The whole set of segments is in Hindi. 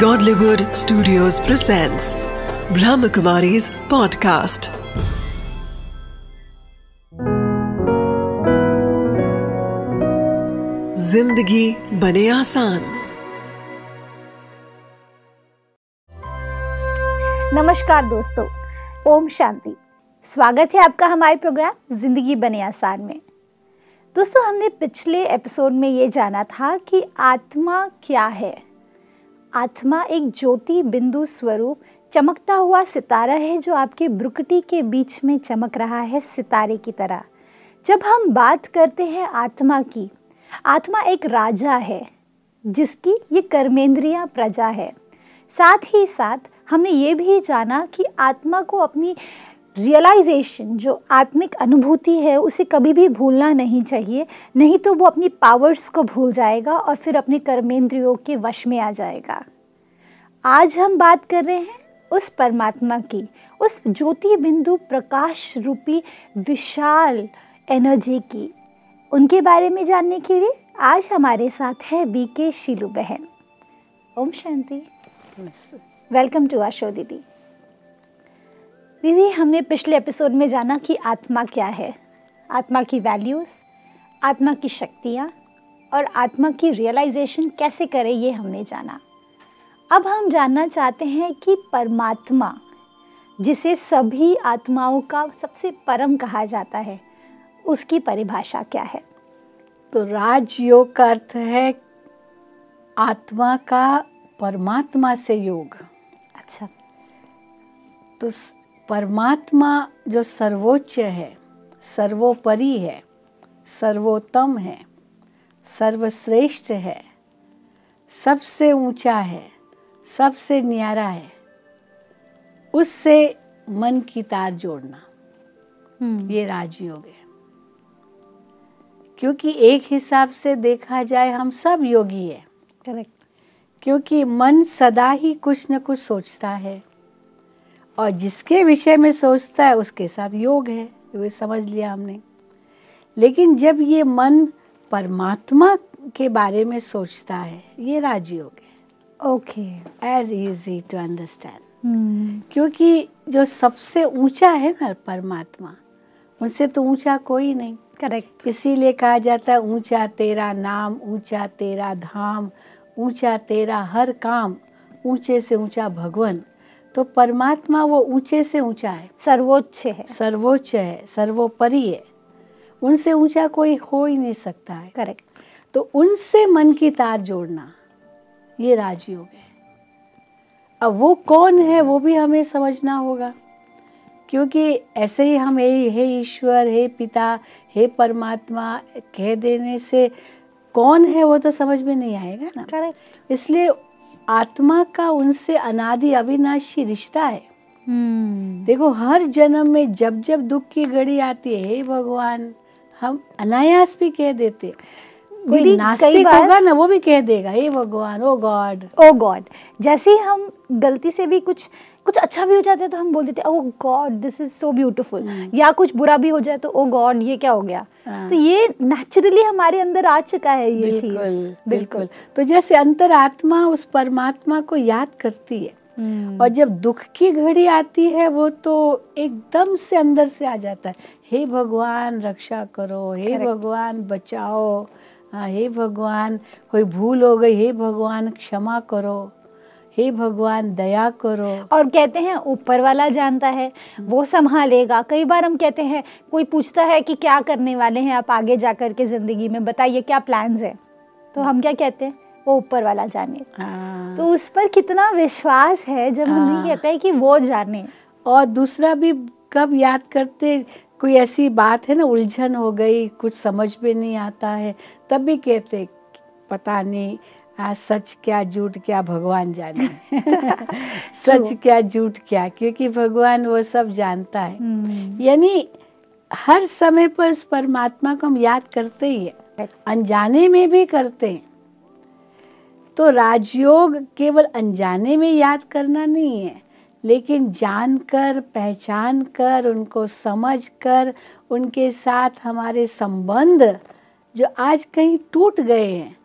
Godlywood Studios presents Brahmakumari's podcast. ज़िंदगी बने आसान। नमस्कार दोस्तों, ओम शांति। स्वागत है आपका हमारे प्रोग्राम ज़िंदगी बने आसान में। दोस्तों, हमने पिछले एपिसोड में ये जाना था कि आत्मा क्या है। आत्मा एक ज्योति बिंदु स्वरूप, चमकता हुआ सितारा है जो आपके ब्रुकटी के बीच में चमक रहा है सितारे की तरह। जब हम बात करते हैं आत्मा की, आत्मा एक राजा है, जिसकी ये कर्मेंद्रिया प्रजा है। साथ ही साथ हमने ये भी जाना कि आत्मा को अपनी रियलाइजेशन जो आत्मिक अनुभूति है उसे कभी भी भूलना नहीं चाहिए। नहीं तो वो अपनी पावर्स को भूल जाएगा और फिर अपने कर्मेंद्रियों के वश में आ जाएगा। आज हम बात कर रहे हैं उस परमात्मा की उस ज्योति बिंदु प्रकाश रूपी विशाल एनर्जी की। उनके बारे में जानने के लिए आज हमारे साथ है बीके शीलू बहन। ओम शांति। वेलकम टू आशो दीदी दीदी हमने पिछले एपिसोड में जाना कि आत्मा क्या है। आत्मा की वैल्यूज़ आत्मा की शक्तियाँ और आत्मा की रियलाइजेशन कैसे करें ये हमने जाना। अब हम जानना चाहते हैं कि परमात्मा जिसे सभी आत्माओं का सबसे परम कहा जाता है उसकी परिभाषा क्या है? तो राजयोग का अर्थ है आत्मा का परमात्मा से योग। अच्छा। तो परमात्मा जो सर्वोच्च है सर्वोपरि है सर्वोत्तम है सर्वश्रेष्ठ है सबसे ऊँचा है सबसे न्यारा है उससे मन की तार जोड़ना। ये राजयोग है। क्योंकि एक हिसाब से देखा जाए हम सब योगी है। करेक्ट क्योंकि मन सदा ही कुछ न कुछ सोचता है। और जिसके विषय में सोचता है उसके साथ योग है वो समझ लिया हमने। लेकिन जब ये मन परमात्मा के बारे में सोचता है ये राजयोग है। Okay. As easy to understand क्योंकि जो सबसे ऊँचा है ना परमात्मा उनसे तो ऊँचा कोई नहीं। करेक्ट इसीलिए कहा जाता है ऊँचा तेरा नाम ऊँचा तेरा धाम ऊँचा तेरा हर काम ऊँचे से ऊँचा भगवान। तो परमात्मा वो ऊँचे से ऊँचा है। सर्वोच्च है। सर्वोच्च है सर्वोपरि है। उनसे ऊँचा कोई हो ही नहीं सकता है। करेक्ट तो उनसे मन की तार जोड़ना ये राजयोग है। अब वो कौन है वो भी हमें समझना होगा। क्योंकि ऐसे ही हम हे हे ईश्वर हे पिता हे परमात्मा कह देने से कौन है वो तो समझ में नहीं आएगा ना। करेक्ट इसलिए आत्मा का उनसे अनादि अविनाशी रिश्ता है। देखो हर जन्म में जब जब दुख की घड़ी आती है हे भगवान हम अनायास भी कह देते कोई नास्तिक होगा ना वो भी कह देगा हे भगवान ओ गॉड। ओ गॉड जैसे हम गलती से भी कुछ कुछ अच्छा भी हो जाता है तो हम बोल देते हैं ओ God this is so beautiful या कुछ बुरा भी हो जाए तो ओ गॉड ये क्या हो गया? हाँ। तो ये नेचुरली हमारे अंदर आ चुका है ये बिल्कुल चीज़ बिल्कुल। तो जैसे अंतरात्मा उस परमात्मा को याद करती है हम्म, और जब दुख की घड़ी आती है वो तो एकदम से अंदर से आ जाता है। हे भगवान रक्षा करो। हे भगवान बचाओ। हाँ, हे भगवान कोई भूल हो गई हे भगवान क्षमा करो। हे भगवान दया करो। और कहते हैं ऊपर वाला जानता है वो संभालेगा। कई बार हम कहते हैं कोई पूछता है कि क्या करने वाले हैं आप आगे जा कर के ज़िंदगी में बताइए क्या प्लान्स है? तो हम क्या कहते हैं वो ऊपर वाला जाने। हाँ। तो उस पर कितना विश्वास है जब हम हाँ। ये कहते हैं कि वो जाने। और दूसरा भी कब याद करते कोई ऐसी बात है ना उलझन हो गई कुछ समझ में नहीं आता है तब भी कहते पता नहीं आ, सच क्या झूठ क्या भगवान जाने। सच क्या झूठ क्या क्योंकि भगवान वो सब जानता है। हम्म, यानी हर समय पर उस परमात्मा को हम याद करते ही है अनजाने में भी करते हैं। तो राजयोग केवल अनजाने में याद करना नहीं है लेकिन जानकर पहचान कर उनको समझ कर उनके साथ हमारे संबंध जो आज कहीं टूट गए हैं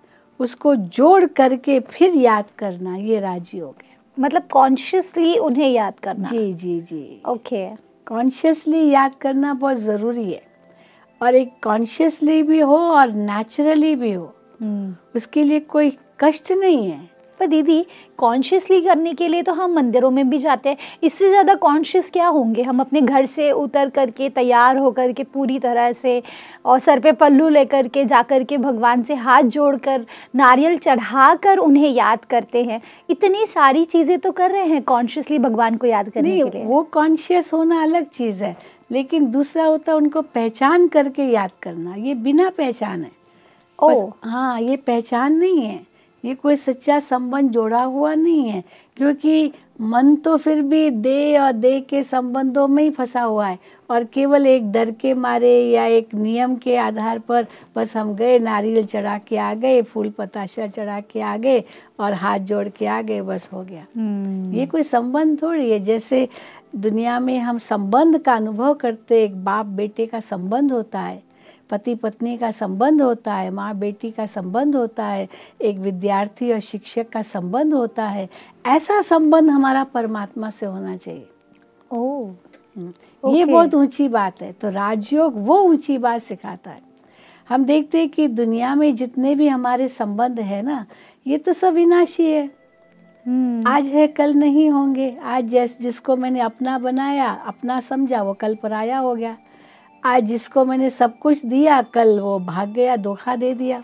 उसको जोड़ करके फिर याद करना ये राजयोग है। मतलब कॉन्शियसली उन्हें याद करना। जी जी जी। ओके कॉन्शियसली याद करना बहुत ज़रूरी है। और एक कॉन्शियसली भी हो और नेचुरली भी हो हम्म। उसके लिए कोई कष्ट नहीं है। पर दीदी कॉन्शियसली करने के लिए तो हम मंदिरों में भी जाते हैं। इससे ज़्यादा कॉन्शियस क्या होंगे? हम अपने घर से उतर करके तैयार होकर के पूरी तरह से और सर पे पल्लू लेकर के जा कर के भगवान से हाथ जोड़कर नारियल चढ़ा कर उन्हें याद करते हैं। इतनी सारी चीज़ें तो कर रहे हैं कॉन्शियसली भगवान को याद करने के लिए। वो कॉन्शियस होना अलग चीज़ है लेकिन दूसरा होता है उनको पहचान करके याद करना। ये बिना पहचान है। बस- ओ हाँ ये पहचान नहीं है। ये कोई सच्चा संबंध जोड़ा हुआ नहीं है क्योंकि मन तो फिर भी दे और दे के संबंधों में ही फंसा हुआ है। और केवल एक डर के मारे या एक नियम के आधार पर बस हम गए नारियल चढ़ा के आ गए फूल पताशा चढ़ा के आ गए और हाथ जोड़ के आ गए बस हो गया। हम्म, ये कोई संबंध थोड़ी है। जैसे दुनिया में हम संबंध का अनुभव करते एक बाप बेटे का संबंध होता है पति पत्नी का संबंध होता है माँ बेटी का संबंध होता है एक विद्यार्थी और शिक्षक का संबंध होता है ऐसा संबंध हमारा परमात्मा से होना चाहिए। ओ हम्म। ये. बहुत ऊँची बात है तो राजयोग वो ऊँची बात सिखाता है। हम देखते हैं कि दुनिया में जितने भी हमारे संबंध है ना ये तो सब विनाशी है। हम्म, आज है कल नहीं होंगे आज जैस जिसको मैंने अपना बनाया अपना समझा वो कल पराया हो गया। आज जिसको मैंने सब कुछ दिया कल वो भाग गया धोखा दे दिया।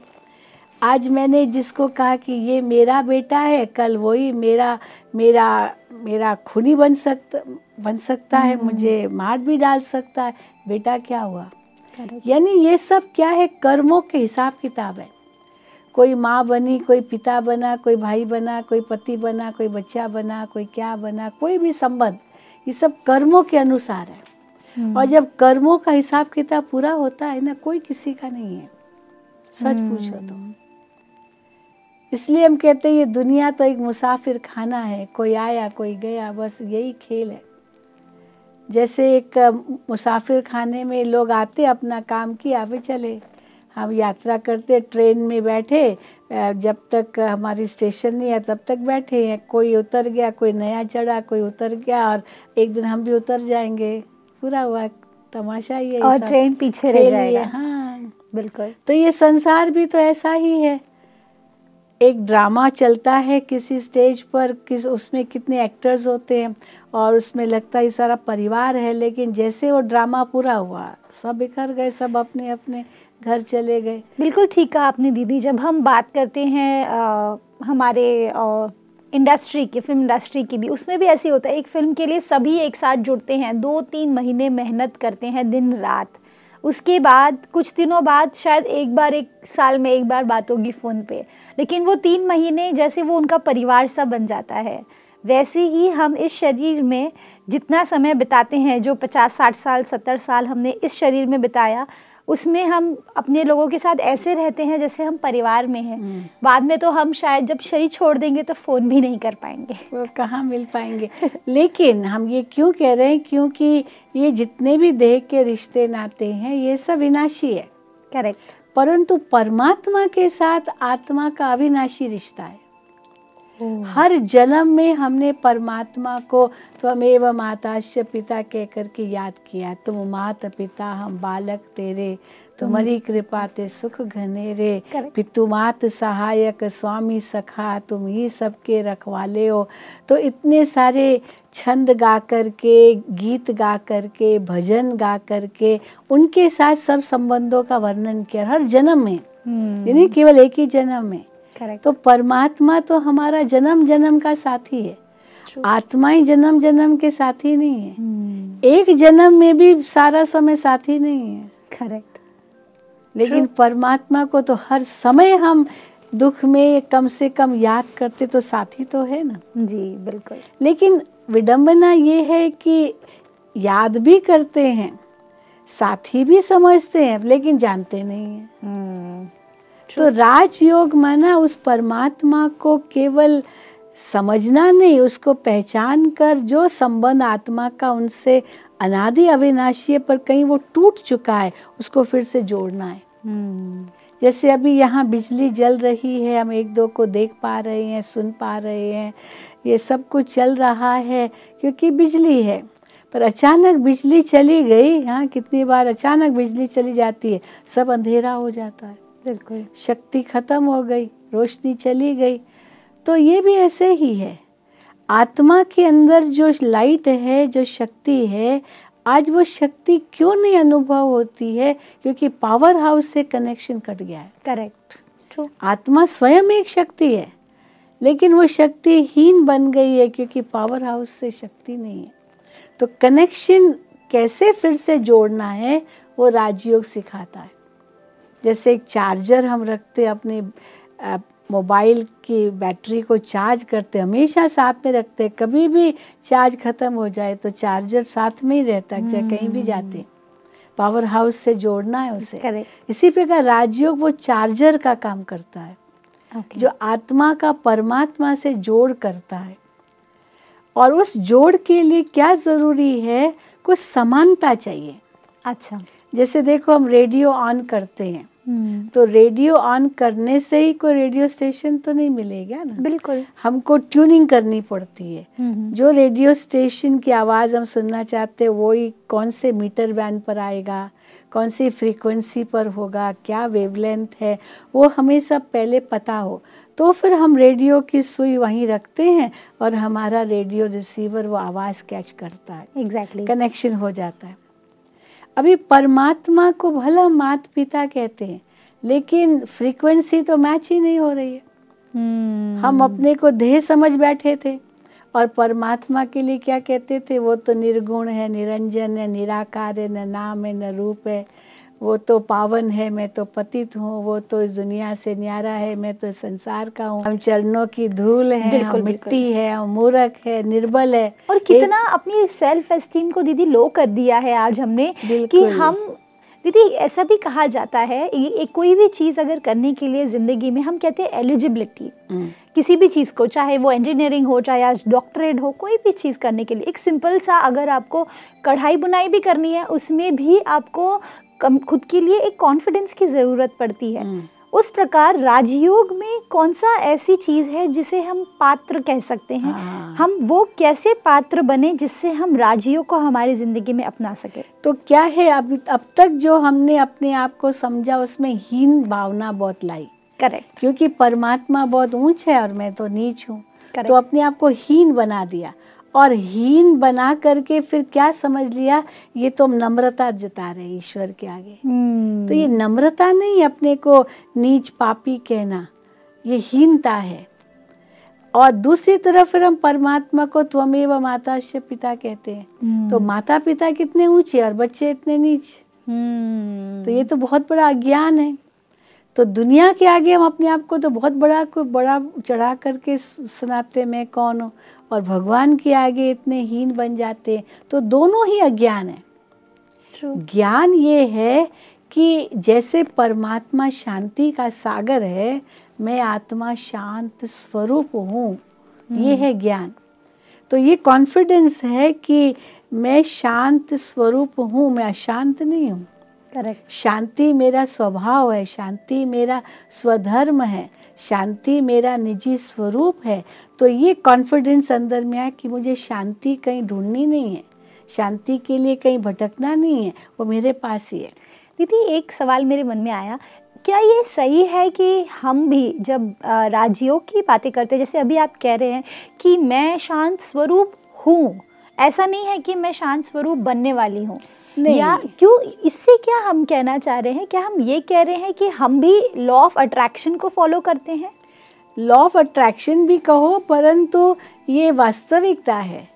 आज मैंने जिसको कहा कि ये मेरा बेटा है कल वही मेरा मेरा मेरा खूनी बन सकता बन सकता है मुझे मार भी डाल सकता है। बेटा क्या हुआ? यानी ये सब क्या है? कर्मों के हिसाब किताब है। कोई माँ बनी कोई पिता बना कोई भाई बना कोई पति बना कोई बच्चा बना कोई क्या बना कोई भी संबंध ये सब कर्मों के अनुसार है। और जब कर्मों का हिसाब किताब पूरा होता है ना कोई किसी का नहीं है। सच पूछो तो। इसलिए हम कहते हैं ये दुनिया तो एक मुसाफिर खाना है। कोई आया कोई गया बस यही खेल है। जैसे एक मुसाफिर खाने में लोग आते अपना काम किया वे चले। हम यात्रा करते ट्रेन में बैठे जब तक हमारी स्टेशन नहीं है तब तक बैठे हैं। कोई उतर गया कोई नया चढ़ा कोई उतर गया और एक दिन हम भी उतर जाएँगे। पूरा हुआ तमाशा ही है ये और ट्रेन पीछे रह ही है, जाएगा। हाँ बिल्कुल। तो ये संसार भी तो ऐसा ही है। एक ड्रामा चलता है किसी स्टेज पर किस उसमें कितने एक्टर्स होते हैं और उसमें लगता है सारा परिवार है लेकिन जैसे वो ड्रामा पूरा हुआ सब बिखर गए सब अपने अपने घर चले गए। बिल्कुल ठीक कहा आपने दीदी। जब हम बात करते हैं अ, हमारे इंडस्ट्री की, फ़िल्म इंडस्ट्री की भी। उसमें भी ऐसे होता है, एक फ़िल्म के लिए सभी एक साथ जुड़ते हैं दो तीन महीने मेहनत करते हैं दिन रात। उसके बाद, कुछ दिनों बाद शायद एक बार, एक साल में एक बार बात होगी फ़ोन पे। लेकिन वो तीन महीने जैसे वो उनका परिवार सा बन जाता है। वैसे ही हम इस शरीर में जितना समय बिताते हैं, जो पचास, साठ साल, सत्तर साल हमने इस शरीर में बिताया उसमें हम अपने लोगों के साथ ऐसे रहते हैं जैसे हम परिवार में हैं। बाद में तो हम शायद जब शरीर छोड़ देंगे तो फ़ोन भी नहीं कर पाएँगे। वो कहाँ मिल पाएँगे? लेकिन हम ये क्यों कह रहे हैं? क्योंकि ये जितने भी देह के रिश्ते नाते हैं ये सब विनाशी है। करेक्ट परंतु परमात्मा के साथ आत्मा का अविनाशी रिश्ता है। हर जन्म में हमने परमात्मा को त्वमेव माताश्य पिता कह करके याद किया तुम मात पिता हम बालक तेरे तुम्हारी कृपा ते सुख घनेरे Correct. पितु मात सहायक स्वामी सखा तुम ही सबके रखवाले हो। तो इतने सारे छंद गा करके गीत गा करके भजन गा करके उनके साथ सब संबंधों का वर्णन किया हर जन्म में। यानी केवल एक ही जन्म में। करेक्ट तो परमात्मा तो हमारा जन्म जन्म का साथी है। आत्मा ही जन्म जन्म के साथी नहीं है। एक जन्म में भी सारा समय साथी नहीं है। करेक्ट लेकिन परमात्मा को तो हर समय हम दुख में कम से कम याद करते तो साथी तो है ना। जी बिल्कुल। लेकिन विडंबना ये है कि याद भी करते हैं साथी भी समझते हैं लेकिन जानते नहीं है। हम्म, तो राजयोग माना उस परमात्मा को केवल समझना नहीं उसको पहचान कर जो संबंध आत्मा का उनसे अनादि अविनाशी है पर कहीं वो टूट चुका है उसको फिर से जोड़ना है। हम्म, जैसे अभी यहाँ बिजली जल रही है हम एक दो को देख पा रहे हैं सुन पा रहे हैं ये सब कुछ चल रहा है क्योंकि बिजली है। पर अचानक बिजली चली गई हाँ कितनी बार अचानक बिजली चली जाती है सब अंधेरा हो जाता है। बिल्कुल। शक्ति खत्म हो गई रोशनी चली गई। तो ये भी ऐसे ही है। आत्मा के अंदर जो लाइट है जो शक्ति है आज वो शक्ति क्यों नहीं अनुभव होती है? क्योंकि पावर हाउस से कनेक्शन कट गया है। करेक्ट ट्रू आत्मा स्वयं एक शक्ति है लेकिन वो शक्तिहीन बन गई है क्योंकि पावर हाउस से शक्ति नहीं है। तो कनेक्शन कैसे फिर से जोड़ना है वो राजयोग सिखाता है। जैसे एक चार्जर हम रखते अपने मोबाइल की बैटरी को चार्ज करते हमेशा साथ में रखते हैं। कभी भी चार्ज ख़त्म हो जाए तो चार्जर साथ में ही रहता है चाहे कहीं भी जाते पावर हाउस से जोड़ना है उसे। इसी प्रकार राजयोग वो चार्जर का काम करता है जो आत्मा का परमात्मा से जोड़ करता है। और उस जोड़ के लिए क्या ज़रूरी है? कुछ समानता चाहिए। अच्छा। जैसे देखो हम रेडियो ऑन करते हैं। तो रेडियो ऑन करने से ही कोई रेडियो स्टेशन तो नहीं मिलेगा ना? बिल्कुल। हमको ट्यूनिंग करनी पड़ती है। हम्म, जो रेडियो स्टेशन की आवाज़ हम सुनना चाहते हैं वो ही कौन से मीटर बैंड पर आएगा कौन सी फ्रीक्वेंसी पर होगा क्या वेवलेंथ है वो हमें सब पहले पता हो। तो फिर हम रेडियो की सुई वहीं रखते हैं और हमारा रेडियो रिसीवर वो आवाज़ कैच करता है। Exactly exactly. कनेक्शन हो जाता है। अभी परमात्मा को भला मात पिता कहते हैं लेकिन फ्रीक्वेंसी तो मैच ही नहीं हो रही है। हम्म, हम अपने को देह समझ बैठे थे और परमात्मा के लिए क्या कहते थे वो तो निर्गुण है निरंजन है निराकार है न नाम है न रूप है। वो तो पावन है मैं तो पतित हूँ वो तो इस दुनिया से न्यारा है मैं तो संसार का हूँ। हम चरणों की धूल है बिल्कुल, हम मिट्टी है हम मूर्ख है निर्बल है। और कितना एक... अपनी सेल्फ एस्टीम को दीदी लो कर दिया है आज हमने कि हम दीदी ऐसा भी कहा जाता है एक कोई भी चीज़ अगर करने के लिए ज़िंदगी में हम कहते हैं एलिजिबिलिटी हम्म, किसी भी चीज़ को चाहे वो इंजीनियरिंग हो चाहे आज डॉक्टरेट हो कोई भी चीज़ करने के लिए। एक सिंपल सा अगर आपको कढ़ाई बुनाई भी करनी है उसमें भी आपको कम खुद के लिए एक कॉन्फिडेंस की ज़रूरत पड़ती है। हम्म। उस प्रकार राजयोग में कौन सा ऐसी चीज़ है जिसे हम पात्र कह सकते हैं? हाँ। हम वो कैसे पात्र बने जिससे हम राजयोग को हमारी ज़िंदगी में अपना सके? तो क्या है अब अब तक जो हमने अपने आप को समझा उसमें हीन भावना बहुत लाई। करेक्ट क्योंकि परमात्मा बहुत ऊंच है और मैं तो नीच हूँ। तो अपने आप को हीन बना दिया। और हीन बना करके फिर क्या समझ लिया ये तो नम्रता जता रहे ईश्वर के आगे hmm. तो ये नम्रता नहीं अपने को नीच पापी कहना ये हीनता है और दूसरी तरफ़ फिर हम परमात्मा को त्वमेव माता से पिता कहते हैं hmm. तो माता पिता कितने ऊँचे और बच्चे इतने नीच hmm. तो ये तो बहुत बड़ा अज्ञान है तो दुनिया के आगे हम अपने आप को तो बहुत बड़ा को बड़ा चढ़ा करके सुनाते मैं कौन हूँ? और भगवान के आगे इतने हीन बन जाते हैं। तो दोनों ही अज्ञान है। ज्ञान ये है कि जैसे परमात्मा शांति का सागर है मैं आत्मा शांत स्वरूप हूँ। ये है ज्ञान। तो ये कॉन्फिडेंस है कि मैं शांत स्वरूप हूँ मैं अशांत नहीं हूँ। करेक्ट शांति मेरा स्वभाव है शांति मेरा स्वधर्म है शांति मेरा निजी स्वरूप है तो ये कॉन्फिडेंस अंदर में आया कि मुझे शांति कहीं ढूंढनी नहीं है शांति के लिए कहीं भटकना नहीं है वो मेरे पास ही है दीदी एक सवाल मेरे मन में आया क्या ये सही है कि हम भी जब राजयोग की बातें करते हैं जैसे अभी आप कह रहे हैं कि मैं शांत स्वरूप हूँ ऐसा नहीं है कि मैं शांत स्वरूप बनने वाली हूँ। या क्यों इससे क्या हम कहना चाह रहे हैं? क्या हम ये कह रहे हैं कि हम भी लॉ ऑफ़ अट्रैक्शन को फॉलो करते हैं? लॉ ऑफ़ अट्रैक्शन भी कहो परंतु ये वास्तविकता है।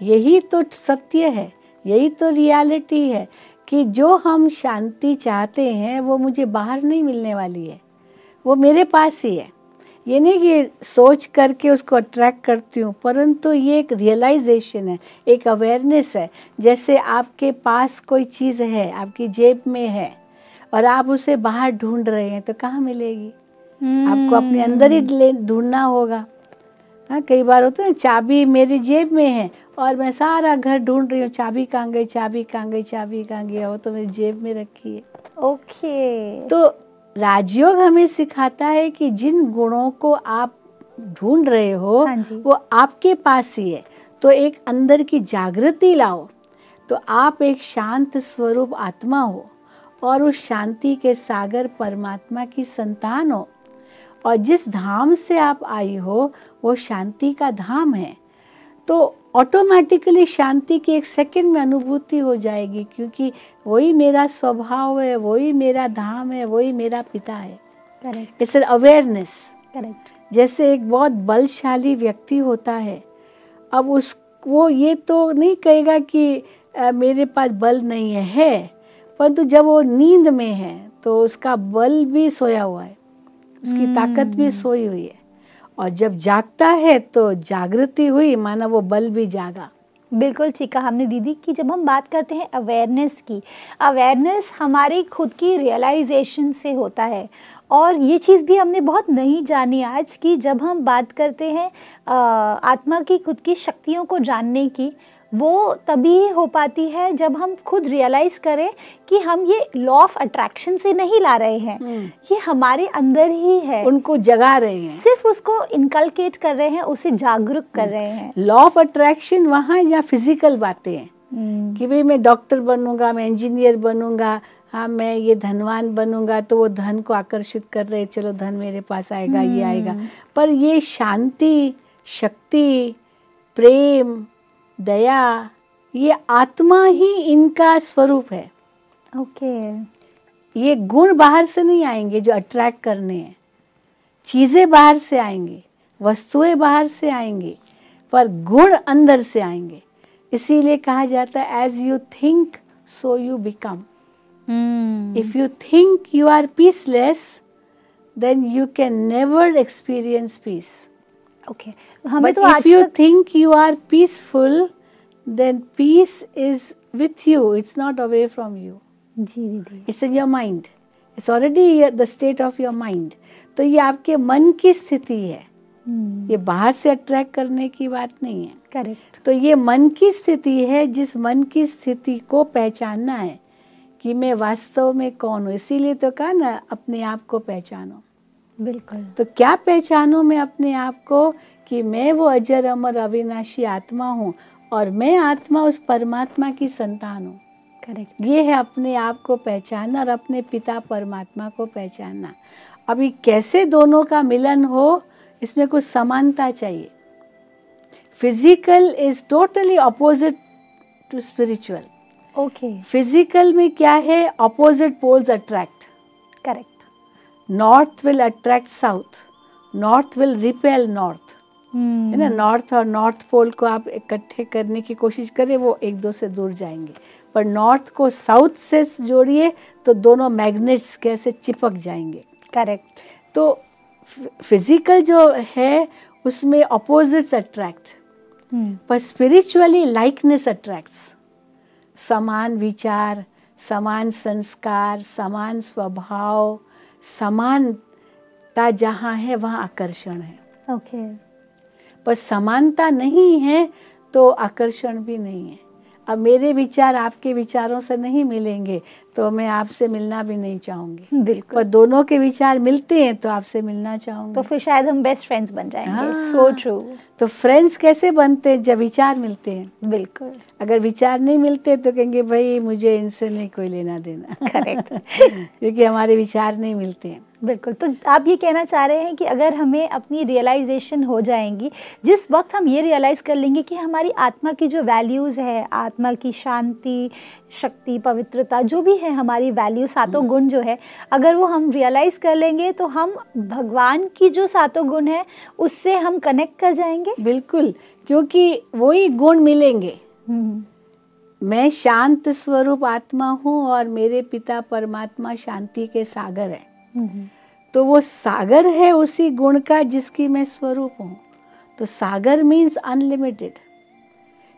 यही तो सत्य है यही तो रियलिटी है कि जो हम शांति चाहते हैं वो मुझे बाहर नहीं मिलने वाली है। वो मेरे पास ही है। ये नहीं कि सोच करके उसको अट्रैक्ट करती हूँ परंतु ये एक रियलाइजेशन है एक अवेयरनेस है जैसे आपके पास कोई चीज़ है आपकी जेब में है और आप उसे बाहर ढूंढ रहे हैं तो कहाँ मिलेगी hmm. आपको अपने अंदर ही ढूंढना होगा हाँ कई बार होता है ना, चाबी मेरी जेब में है और मैं सारा घर ढूंढ रही हूँ चाबी कहाँ गई चाबी कहाँ गई चाबी कहाँ गई वो तो मेरी जेब में रखी है ओके okay. तो राजयोग हमें सिखाता है कि जिन गुणों को आप ढूंढ रहे हो हाँ वो आपके पास ही है। तो एक अंदर की जागृति लाओ। तो आप एक शांत स्वरूप आत्मा हो और उस शांति के सागर परमात्मा की संतान हो। और जिस धाम से आप आई हो वो शांति का धाम है। तो ऑटोमेटिकली शांति की एक सेकंड में अनुभूति हो जाएगी क्योंकि वही मेरा स्वभाव है वही मेरा धाम है वही मेरा पिता है। Correct it's an awareness correct जैसे एक बहुत बलशाली व्यक्ति होता है अब उस वो ये तो नहीं कहेगा कि अ, मेरे पास बल नहीं है है। परंतु जब वो नींद में है तो उसका बल भी सोया हुआ है उसकी ताकत भी सोई हुई है। और जब जागता है तो जागृति हुई, माना वो बल भी जागा। बिल्कुल ठीक कहा हमने दीदी कि जब हम बात करते हैं अवेयरनेस की अवेयरनेस हमारी खुद की रियलाइजेशन से होता है। और ये चीज़ भी हमने बहुत नहीं जानी आज कि जब हम बात करते हैं आत्मा की खुद की शक्तियों को जानने की वो तभी हो पाती है जब हम खुद रियलाइज़ करें कि हम ये लॉ ऑफ़ अट्रैक्शन से नहीं ला रहे हैं। ये हमारे अंदर ही है। उनको जगा रहे हैं। सिर्फ़ उसको इनकलकेट कर रहे हैं उसे जागरूक कर रहे हैं। लॉ ऑफ़ अट्रैक्शन वहाँ जहाँ फ़िज़िकल बातें हैं। कि भाई मैं डॉक्टर बनूँगा मैं इंजीनियर बनूँगा हाँ मैं ये धनवान बनूँगा तो वो धन को आकर्षित कर रहे चलो धन मेरे पास आएगा ये आएगा। पर ये शांति शक्ति प्रेम दया ये आत्मा ही इनका स्वरूप है। ओके। okay. ये गुण बाहर से नहीं आएँगे जो अट्रैक्ट करने हैं। चीज़ें बाहर से आएँगी वस्तुएँ बाहर से आएँगी पर गुण अंदर से आएँगे। इसीलिए कहा जाता है as you think so you become if you think you are peaceless then you can never experience peace okay हमें तो if you think you are peaceful then peace is with you it's not away from you जी दीदी it's in your mind it's already the state of your mind तो ये आपके मन की स्थिति है। ये बाहर से अट्रैक्ट करने की बात नहीं है। करेक्ट तो ये मन की स्थिति है जिस मन की स्थिति को पहचानना है कि मैं वास्तव में कौन हूँ। इसीलिए तो कहा ना अपने आप को पहचानो। बिल्कुल। तो क्या पहचानो मैं अपने आप को कि मैं वो अजर अमर अविनाशी आत्मा हूँ और मैं आत्मा उस परमात्मा की संतान हूँ? करेक्ट। ये है अपने आप को पहचानना और अपने पिता परमात्मा को पहचानना। अभी कैसे दोनों का मिलन हो इसमें कुछ समानता चाहिए। Physical is totally opposite to spiritual okay physical में क्या है? Opposite poles attract correct north will attract south north will repel north है ना? नॉर्थ और नॉर्थ पोल को आप इकट्ठे करने की कोशिश करें वो एक दो से दूर जाएँगे। पर नॉर्थ को साउथ से जोड़िए तो दोनों मैग्नेट्स कैसे चिपक जाएँगे। करेक्ट तो फ़िज़िकल जो है उसमें अपोजिट्स अट्रैक्ट पर स्पिरिचुअली लाइकनेस अट्रैक्ट्स समान विचार समान संस्कार समान स्वभाव समानता जहाँ है वहाँ आकर्षण है ओके okay. पर समानता नहीं है तो आकर्षण भी नहीं है अब मेरे विचार आपके विचारों से नहीं मिलेंगे तो मैं आपसे मिलना भी नहीं चाहूँगी। बिल्कुल। पर दोनों के विचार मिलते हैं तो आपसे मिलना चाहूँगी। तो फिर शायद हम बेस्ट फ्रेंड्स बन जाएँगे। हाँ। सो ट्रू तो फ्रेंड्स कैसे बनते हैं? जब विचार मिलते हैं। बिल्कुल। अगर विचार नहीं मिलते तो कहेंगे भाई मुझे इनसे नहीं कोई लेना देना। करेक्ट क्योंकि हमारे विचार नहीं मिलते हैं। बिल्कुल। तो आप ये कहना चाह रहे हैं कि अगर हमें अपनी रियलाइजेशन हो जाएँगी जिस वक्त हम ये रियलाइज़ कर लेंगे कि हमारी आत्मा की जो वैल्यूज़ है आत्मा की शांति शक्ति पवित्रता जो भी है हमारी वैल्यू सातों गुण जो है अगर वो हम रियलाइज़ कर लेंगे तो हम भगवान की जो सातों गुण है उससे हम कनेक्ट कर जाएँगे? बिल्कुल क्योंकि वही गुण मिलेंगे। हम्म, मैं शांत स्वरूप आत्मा हूँ और मेरे पिता परमात्मा शांति के सागर है। हम्म, तो वो सागर है उसी गुण का जिसकी मैं स्वरूप हूँ। तो सागर मीन्स अनलिमिटेड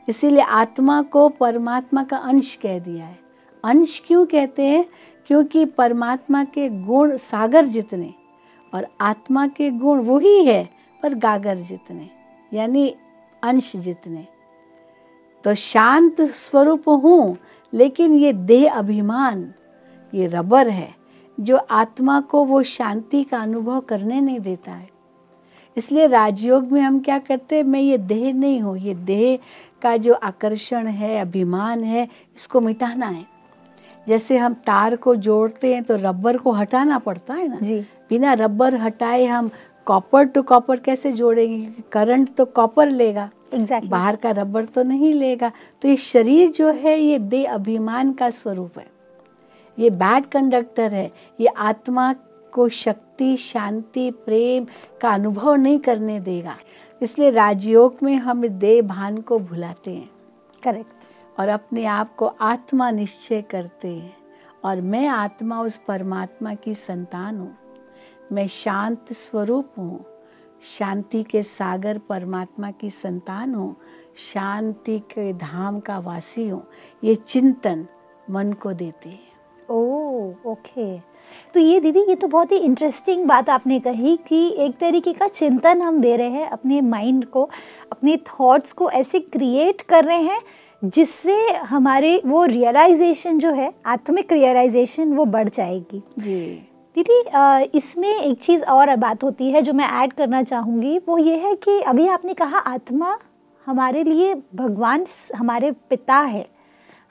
इसीलिए आत्मा को परमात्मा का अंश कह दिया है। अंश क्यों कहते हैं? क्योंकि परमात्मा के गुण सागर जितने और आत्मा के गुण वही है, पर गागर जितने, यानी अंश जितने। तो शांत स्वरूप हूँ, लेकिन ये देह अभिमान, ये रबर है। जो आत्मा को वो शांति का अनुभव करने नहीं देता है। इसलिए राजयोग में हम क्या करते हैं मैं ये देह नहीं हूँ ये देह का जो आकर्षण है अभिमान है इसको मिटाना है। जैसे हम तार को जोड़ते हैं तो रबर को हटाना पड़ता है ना? जी। बिना रबर हटाए हम कॉपर टू कॉपर कैसे जोड़ेंगे? करंट तो कॉपर लेगा। एग्जैक्टली बाहर का रबर तो नहीं लेगा। तो ये शरीर जो है ये दे अभिमान का स्वरूप है। ये बैड कंडक्टर है। ये आत्मा को शक्ति शांति प्रेम का अनुभव नहीं करने देगा। इसलिए राजयोग में हम देह भान को भुलाते हैं। करेक्ट और अपने आप को आत्मा निश्चय करते हैं। और मैं आत्मा उस परमात्मा की संतान हूँ। मैं शांत स्वरूप हूँ। शांति के सागर परमात्मा की संतान हूँ। शांति के धाम का वासी हूँ। ये चिंतन मन को देते हैं। Oh okay. तो ये दीदी ये तो बहुत ही इंटरेस्टिंग बात आपने कही कि एक तरीके का चिंतन हम दे रहे हैं अपने माइंड को अपने थॉट्स को ऐसे क्रिएट कर रहे हैं जिससे हमारे वो रियलाइजेशन जो है आत्मिक रियलाइजेशन वो बढ़ जाएगी। जी। दीदी इसमें एक चीज़ और बात होती है जो मैं ऐड करना चाहूँगी वो ये है कि अभी आपने कहा आत्मा हमारे लिए भगवान हमारे पिता है।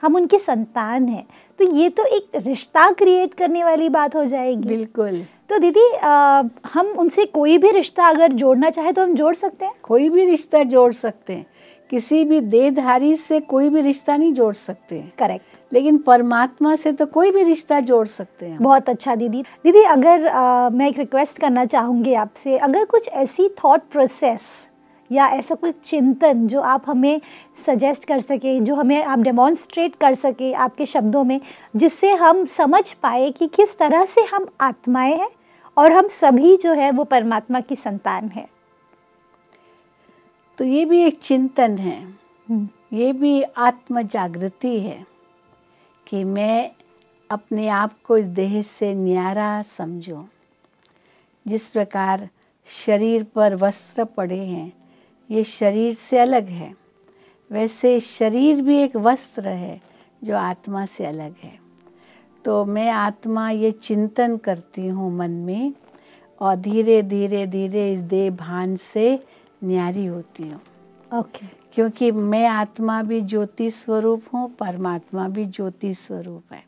हम उनके संतान हैं। तो ये तो एक रिश्ता क्रिएट करने वाली बात हो जाएगी। बिल्कुल। तो दीदी अ, हम उनसे कोई भी रिश्ता अगर जोड़ना चाहे तो हम जोड़ सकते हैं? कोई भी रिश्ता जोड़ सकते हैं। किसी भी देहधारी से कोई भी रिश्ता नहीं जोड़ सकते। हैं करेक्ट लेकिन परमात्मा से तो कोई भी रिश्ता जोड़ सकते हैं बहुत अच्छा दीदी। दीदी अगर अ, मैं एक रिक्वेस्ट करना चाहूँगी आपसे। अगर कुछ ऐसी थॉट प्रोसेस या ऐसा कोई चिंतन जो आप हमें सजेस्ट कर सके जो हमें आप डेमोन्स्ट्रेट कर सके आपके शब्दों में जिससे हम समझ पाए कि किस तरह से हम आत्माएँ हैं और हम सभी जो है वो परमात्मा की संतान है। तो ये भी एक चिंतन है। ये भी आत्म जागृति है कि मैं अपने आप को इस देह से न्यारा समझूं। जिस प्रकार शरीर पर वस्त्र पड़े हैं ये शरीर से अलग है। वैसे शरीर भी एक वस्त्र है जो आत्मा से अलग है। तो मैं आत्मा ये चिंतन करती हूँ मन में और धीरे धीरे धीरे इस देह भान से न्यारी होती हूँ। ओके। okay. क्योंकि मैं आत्मा भी ज्योति स्वरूप हूँ परमात्मा भी ज्योति स्वरूप है।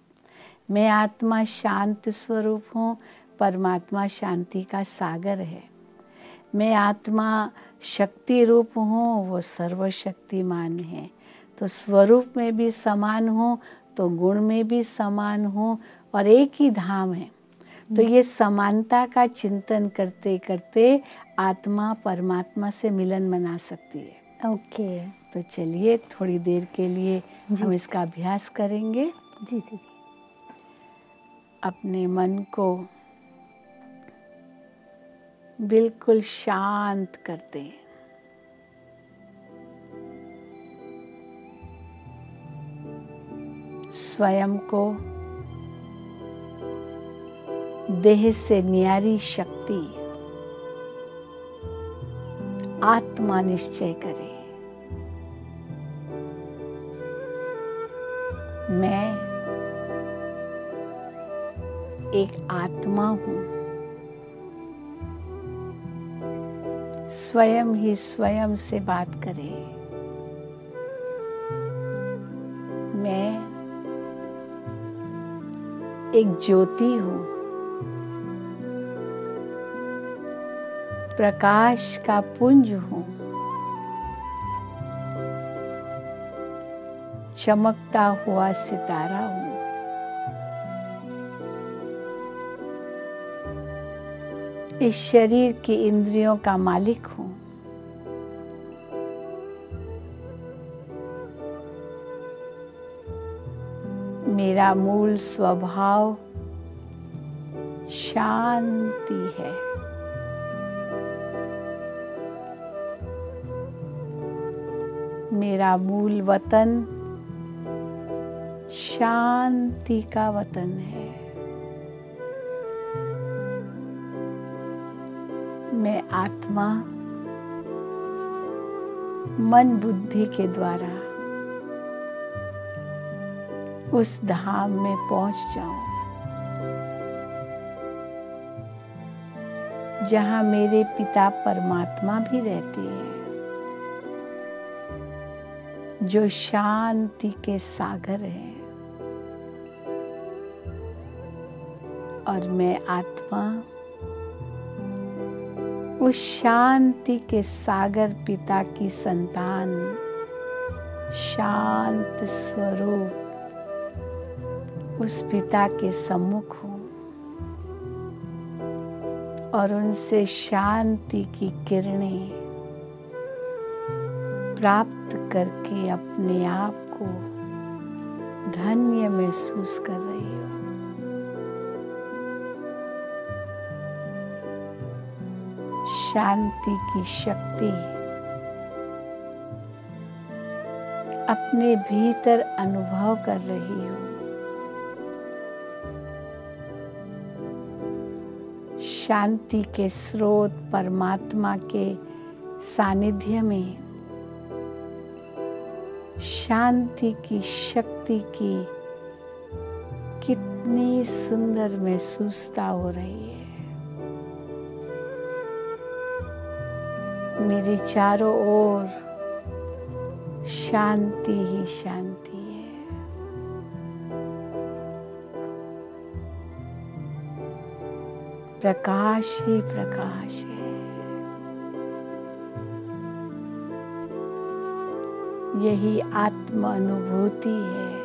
मैं आत्मा शांत स्वरूप हूँ परमात्मा शांति का सागर है। मैं आत्मा शक्ति रूप हूँ वो सर्वशक्तिमान है। तो स्वरूप में भी समान हूँ तो गुण में भी समान हूँ और एक ही धाम है। तो ये समानता का चिंतन करते करते आत्मा परमात्मा से मिलन मना सकती है। ओके। okay. तो चलिए थोड़ी देर के लिए हम इसका अभ्यास करेंगे। जी दीदी अपने मन को बिल्कुल शांत करते हैं। स्वयं को देह से न्यारी शक्ति, आत्मा निश्चय करें। मैं एक आत्मा हूँ। स्वयं ही स्वयं से बात करें। मैं एक ज्योति हूँ। प्रकाश का पुंज हूँ। चमकता हुआ सितारा हूँ। इस शरीर की इंद्रियों का मालिक हूँ। मेरा मूल स्वभाव शांति है। मेरा मूल वतन शांति का वतन है। मैं आत्मा, मन बुद्धि के द्वारा उस धाम में पहुँच जाऊँ, जहाँ मेरे पिता परमात्मा भी रहते हैं, जो शांति के सागर हैं। और मैं आत्मा उस शांति के सागर पिता की संतान। शांत स्वरूप उस पिता के सम्मुख हो। और उनसे शांति की किरणें प्राप्त करके अपने आप को धन्य महसूस कर रही हूँ। शांति की शक्ति। अपने भीतर अनुभव कर रही हूँ। शांति के स्रोत परमात्मा के सानिध्य में। शांति की शक्ति की कितनी सुंदर महसूसता हो रही है। मेरे चारों ओर शांति ही शांति है। प्रकाश ही प्रकाश है। यही आत्म अनुभूति है।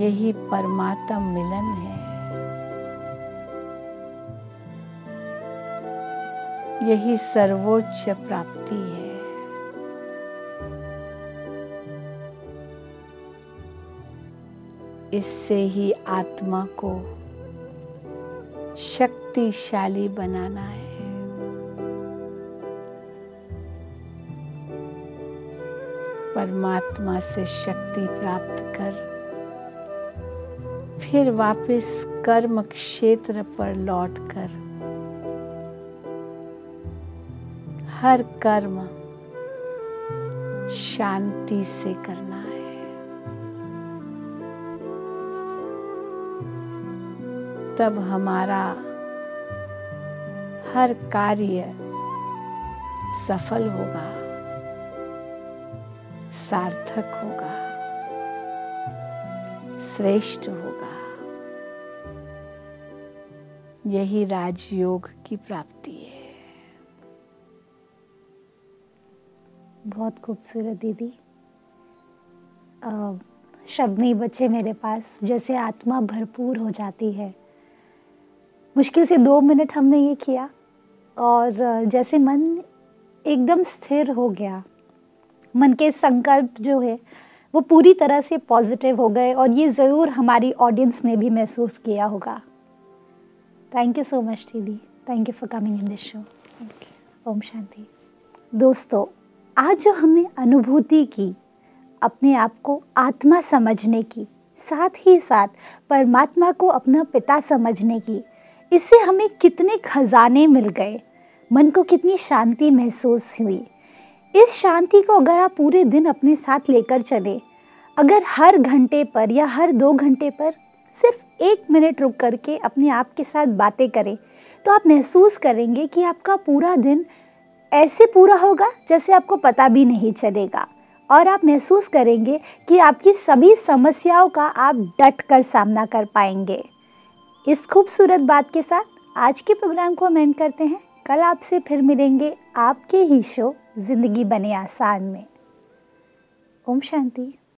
यही परमात्म मिलन है। यही सर्वोच्च प्राप्ति है। इससे ही आत्मा को शक्तिशाली बनाना है। परमात्मा से शक्ति प्राप्त कर, फिर वापस कर्म क्षेत्र पर लौटकर हर कर्म शांति से करना है। तब हमारा हर कार्य सफल होगा, सार्थक होगा, श्रेष्ठ होगा। यही राजयोग की प्राप्ति है। बहुत खूबसूरत दीदी। शब्द नहीं बचे मेरे पास, जैसे आत्मा भरपूर हो जाती है। मुश्किल से दो मिनट हमने ये किया, और जैसे मन एकदम स्थिर हो गया, मन के संकल्प जो है, वो पूरी तरह से पॉजिटिव हो गए, और ये ज़रूर हमारी ऑडियंस ने भी महसूस किया होगा। थैंक यू सो मच दीदी। Thank you for coming in this show ओम शांति। दोस्तों आज जो हमने अनुभूति की, अपने आप को आत्मा समझने की, साथ ही साथ परमात्मा को अपना पिता समझने की, इससे हमें कितने खजाने मिल गए, मन को कितनी शांति महसूस हुई। इस शांति को अगर आप पूरे दिन अपने साथ लेकर चले, अगर हर घंटे पर या हर दो घंटे पर सिर्फ़ एक मिनट रुक करके अपने आप के साथ बातें करें तो आप महसूस करेंगे कि आपका पूरा दिन ऐसे पूरा होगा जैसे आपको पता भी नहीं चलेगा। और आप महसूस करेंगे कि आपकी सभी समस्याओं का आप डट कर सामना कर पाएँगे। इस खूबसूरत बात के साथ आज के प्रोग्राम को हम एंड करते हैं। कल आपसे फिर मिलेंगे आपके ही शो, ज़िंदगी बने आसान में। ओम शांति।